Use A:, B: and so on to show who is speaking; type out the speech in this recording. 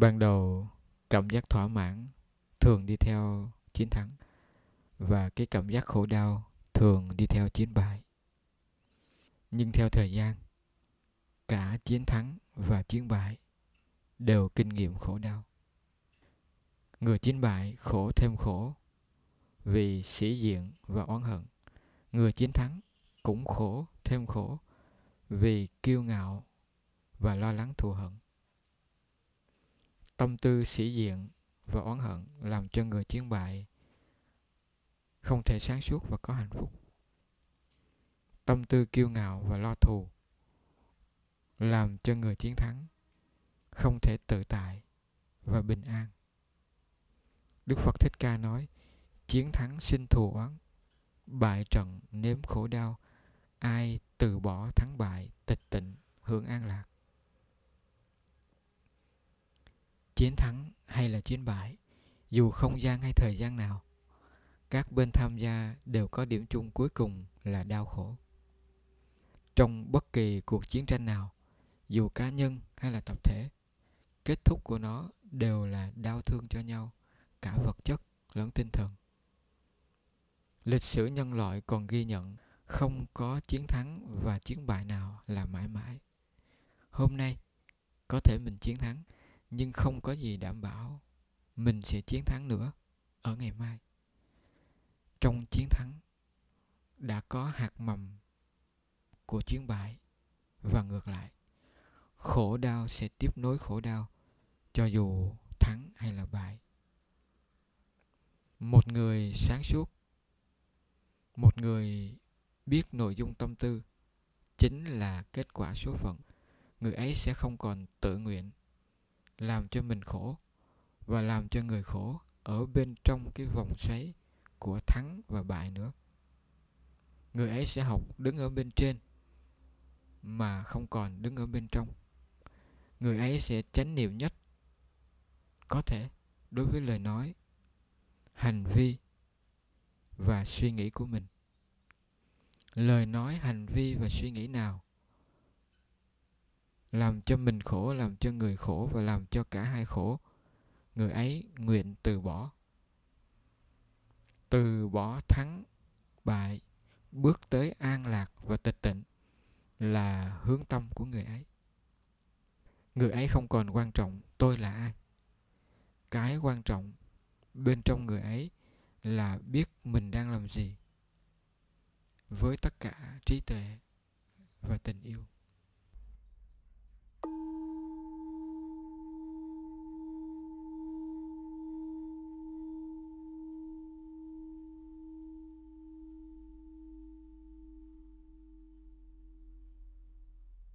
A: ban đầu, cảm giác thỏa mãn thường đi theo chiến thắng và cái cảm giác khổ đau thường đi theo chiến bại. Nhưng theo thời gian, cả chiến thắng và chiến bại đều kinh nghiệm khổ đau. Người chiến bại khổ thêm khổ vì sĩ diện và oán hận. Người chiến thắng cũng khổ thêm khổ vì kiêu ngạo và lo lắng thù hận tâm tư sĩ diện và oán hận làm cho người chiến bại không thể sáng suốt và có hạnh phúc. Tâm tư kiêu ngạo và lo thù làm cho người chiến thắng không thể tự tại và bình an. Đức phật thích ca nói, chiến thắng sinh thù oán, bại trận nếm khổ đau, ai từ bỏ thắng bại tịch tịnh, hưởng an lạc. Chiến thắng hay là chiến bại, dù không gian hay thời gian nào, các bên tham gia đều có điểm chung cuối cùng là đau khổ. Trong bất kỳ cuộc chiến tranh nào, dù cá nhân hay là tập thể, kết thúc của nó đều là đau thương cho nhau, cả vật chất lẫn tinh thần. Lịch sử nhân loại còn ghi nhận không có chiến thắng và chiến bại nào là mãi mãi. Hôm nay, có thể mình chiến thắng nhưng không có gì đảm bảo mình sẽ chiến thắng nữa ở ngày mai. Trong chiến thắng đã có hạt mầm của chiến bại và ngược lại. Khổ đau sẽ tiếp nối khổ đau, cho dù thắng hay là bại. Một người sáng suốt, một người biết nội dung tâm tư chính là kết quả số phận. Người ấy sẽ không còn tự nguyện làm cho mình khổ và làm cho người khổ ở bên trong cái vòng xoáy của thắng và bại nữa. Người ấy sẽ học đứng ở bên trên mà không còn đứng ở bên trong. Người ấy sẽ chánh niệm nhất có thể đối với lời nói, hành vi và suy nghĩ của mình. Lời nói, hành vi và suy nghĩ nào làm cho mình khổ, làm cho người khổ và làm cho cả hai khổ. Người ấy nguyện từ bỏ. Từ bỏ thắng bại, bước tới an lạc và tịch tịnh là hướng tâm của người ấy. Người ấy không còn quan trọng tôi là ai. Cái quan trọng bên trong người ấy là biết mình đang làm gì với tất cả trí tuệ và tình yêu.